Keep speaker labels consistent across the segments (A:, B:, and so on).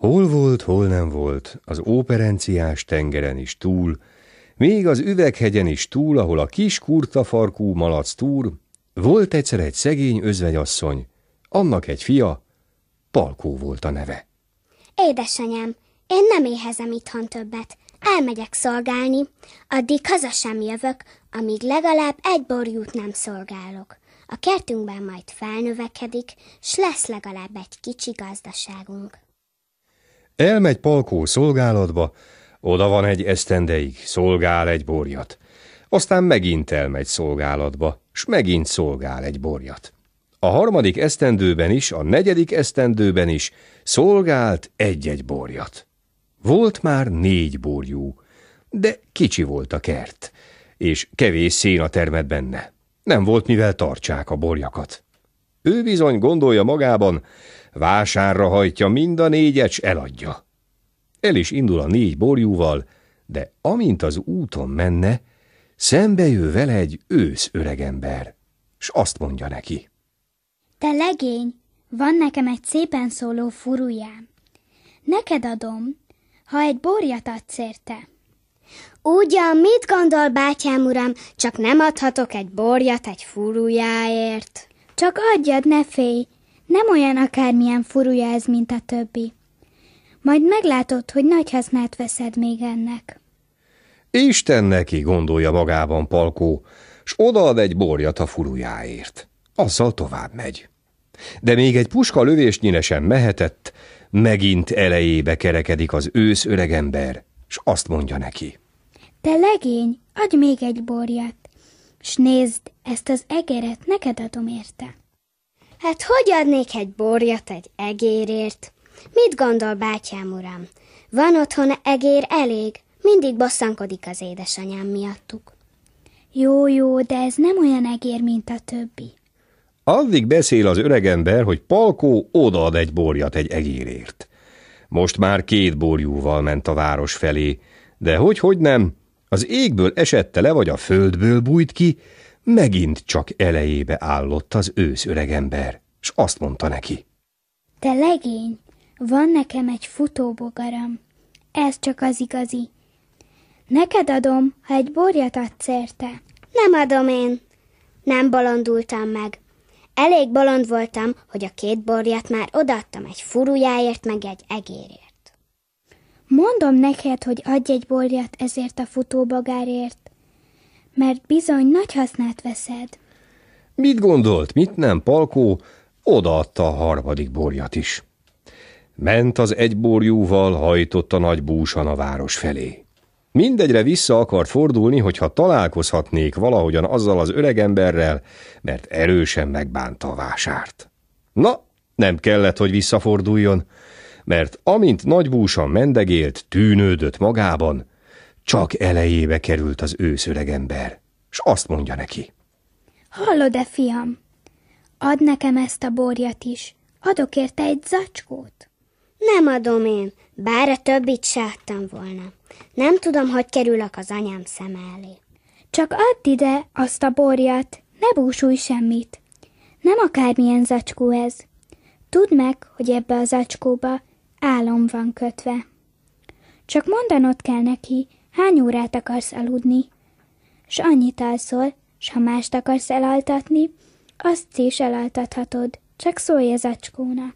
A: Hol volt, hol nem volt, az óperenciás tengeren is túl, még az üveghegyen is túl, ahol a kis kurtafarkú malac túr, volt egyszer egy szegény özvegyasszony, annak egy fia, Palkó volt a neve.
B: Édesanyám, én nem éhezem itthon többet. Elmegyek szolgálni, addig haza sem jövök, amíg legalább egy borjút nem szolgálok. A kertünkben majd felnövekedik, s lesz legalább egy kicsi gazdaságunk.
A: Elmegy Palkó szolgálatba, oda van egy esztendeig, szolgál egy borjat. Aztán megint elmegy szolgálatba, s megint szolgál egy borjat. A harmadik esztendőben is, a negyedik esztendőben is szolgált egy-egy borjat. Volt már négy borjú, de kicsi volt a kert, és kevés szén a termet benne. Nem volt mivel tartsák a borjakat. Ő bizony gondolja magában, vásárra hajtja mind a négyet, s eladja. El is indul a négy borjúval, de amint az úton menne, szembe jő vele egy ősz öregember, s azt mondja neki.
C: Te legény, van nekem egy szépen szóló furujám. Neked adom, ha egy borjat adsz érte.
B: Ugyan, mit gondol, bátyám uram, csak nem adhatok egy borjat egy furujáért?
C: Csak adjad, ne félj, nem olyan akármilyen furuja ez, mint a többi. Majd meglátod, hogy nagy hasznát veszed még ennek.
A: Isten neki, gondolja magában Palkó, s odaad egy borjat a furujáért. Azzal tovább megy. De még egy puska lövésnyire sem mehetett, megint elejébe kerekedik az ősz öregember, s azt mondja neki.
C: Te legény, adj még egy borjat, s nézd, ezt az egeret neked adom érte.
B: Hát hogy adnék egy borjat egy egérért? Mit gondol, bátyám uram? Van otthon egér elég, mindig bosszankodik az édesanyám miattuk.
C: Jó, jó, de ez nem olyan egér, mint a többi.
A: Addig beszél az öregember, hogy Palkó odaad egy borjat egy egérért. Most már két borjúval ment a város felé, de hogy-hogy nem, az égből esette le, vagy a földből bújt ki, megint csak elejébe állott az ősz öregember, s azt mondta neki.
C: Te legény, van nekem egy futóbogaram, ez csak az igazi. Neked adom, ha egy borjat adsz érte.
B: Nem adom én. Nem bolondultam meg. Elég bolond voltam, hogy a két borjat már odaadtam egy furujáért, meg egy egérért.
C: Mondom neked, hogy adj egy borjat ezért a futóbogárért, mert bizony nagy hasznát veszed.
A: Mit gondolt, mit nem, Palkó? Odaadta a harmadik borjat is. Ment az egy borjúval, hajtott a nagy búsan a város felé. Mindegyre vissza akart fordulni, hogyha találkozhatnék valahogyan azzal az öregemberrel, mert erősen megbánta a vásárt. Na, nem kellett, hogy visszaforduljon, mert amint nagybúsan mendegélt, tűnődött magában, csak elejébe került az őszöregember, s azt mondja neki.
C: Hallod-e, fiam? Add nekem ezt a borjat is. Adok érte egy zacskót.
B: Nem adom én, bár a többit se adtam volna. Nem tudom, hogy kerülök az anyám szem elé.
C: Csak add ide azt a borjat, ne búsulj semmit. Nem akármilyen zacskó ez. Tudd meg, hogy ebbe a zacskóba álom van kötve. Csak mondanod kell neki, hány órát akarsz aludni, s annyit alszol, s ha mást akarsz elaltatni, azt is elaltathatod, csak szólj a zacskónak.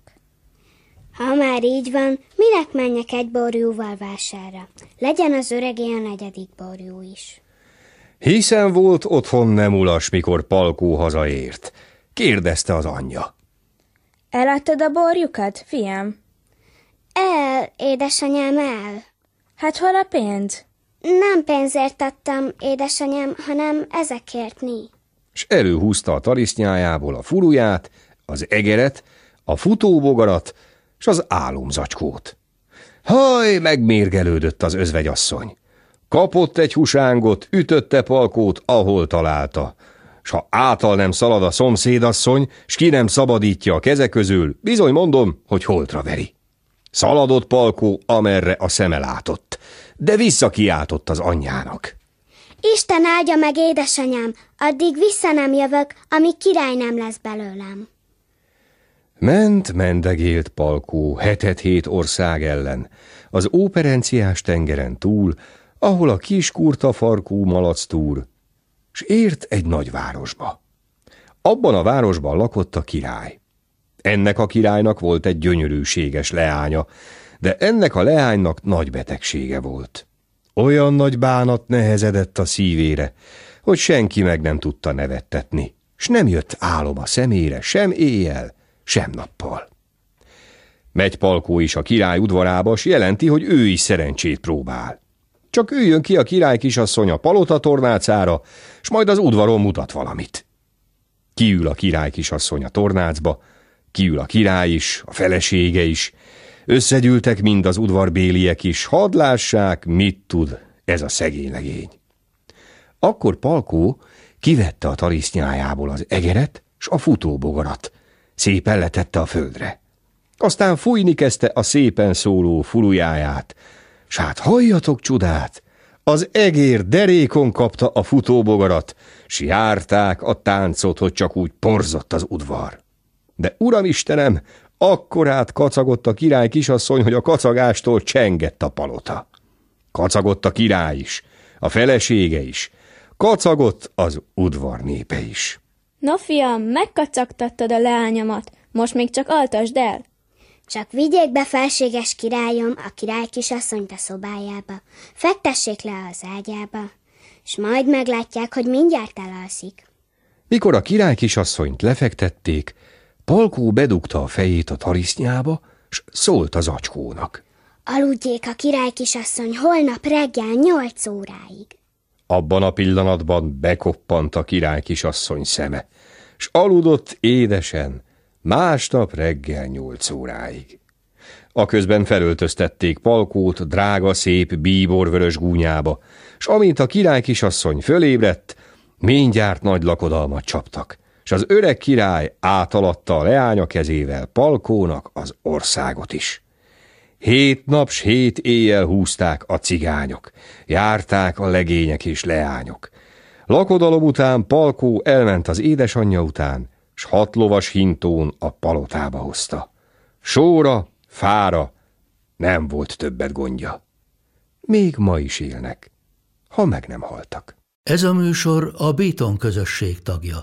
B: Ha már így van, minek menjek egy borjúval vására? Legyen az öregé a negyedik borjú is.
A: Hiszen volt otthon nem ulas, mikor Palkó hazaért. Kérdezte az anyja.
D: Eladtad a borjukat, fiam?
B: El, édesanyám, el.
D: Hát hol a pénz?
B: Nem pénzért adtam, édesanyám, hanem ezekért mi.
A: S előhúzta a tarisznyájából a furuját, az egeret, a futóbogarat, s az álomzacskót. Haj, megmérgelődött az özvegyasszony. Kapott egy husángot, ütötte palkót, ahol találta. S ha által nem szalad a szomszédasszony, s ki nem szabadítja a keze közül, bizony mondom, hogy holtra veri. Szaladott palkó, amerre a szeme látott, de visszakiáltott az anyjának.
B: Isten áldja meg, édesanyám, addig vissza nem jövök, amíg király nem lesz belőlem.
A: Ment, mendegélt Palkó hetet hét ország ellen, az óperenciás tengeren túl, ahol a kis kurta farkú malac túr, s ért egy nagy városba. Abban a városban lakott a király. Ennek a királynak volt egy gyönyörűséges leánya, de ennek a leánynak nagy betegsége volt. Olyan nagy bánat nehezedett a szívére, hogy senki meg nem tudta nevettetni, s nem jött álom a szemére sem éjjel, sem nappal. Megy Palkó is a király udvarába, s jelenti, hogy ő is szerencsét próbál. Csak üljön ki a király kisasszony a palota tornácára, s majd az udvaron mutat valamit. Kiül a király kisasszony a tornácba, kiül a király is, a felesége is, összegyűltek mind az udvarbéliek is, hadd lássák, mit tud ez a szegény legény. Akkor Palkó kivette a tarisznyájából az egeret s a futóbogarat, szépen letette a földre. Aztán fújni kezdte a szépen szóló fulujáját, s hát halljatok csodát, az egér derékon kapta a futóbogarat, s járták a táncot, hogy csak úgy porzott az udvar. De uram Istenem, akkorát kacagott a király kisasszony, hogy a kacagástól csengett a palota. Kacagott a király is, a felesége is, kacagott az udvar népe is.
D: No, fiam, megkacagtattad a leányomat, most még csak altasd el.
B: Csak vigyék be felséges királyom a király kisasszonyt a szobájába, fektessék le az ágyába, és majd meglátják, hogy mindjárt elalszik.
A: Mikor a király kisasszonyt lefektették, Palkó bedugta a fejét a tarisznyába, s szólt az acskónak.
B: Aludjék a király kisasszony holnap reggel nyolc óráig.
A: Abban a pillanatban bekoppant a király kisasszony szeme, s aludott édesen, másnap reggel nyolc óráig. A közben felöltöztették Palkót drága, szép, bíborvörös gúnyába, s amint a király kisasszony fölébredt, mindjárt nagy lakodalmat csaptak, s az öreg király átalatta a leánya kezével Palkónak az országot is. Hét nap s hét éjjel húzták a cigányok, járták a legények és leányok. Lakodalom után Palkó elment az édesanyja után, s hat lovas hintón a palotába hozta. Sóra, fára, nem volt többet gondja. Még ma is élnek, ha meg nem haltak.
E: Ez a műsor a Béton közösség tagja.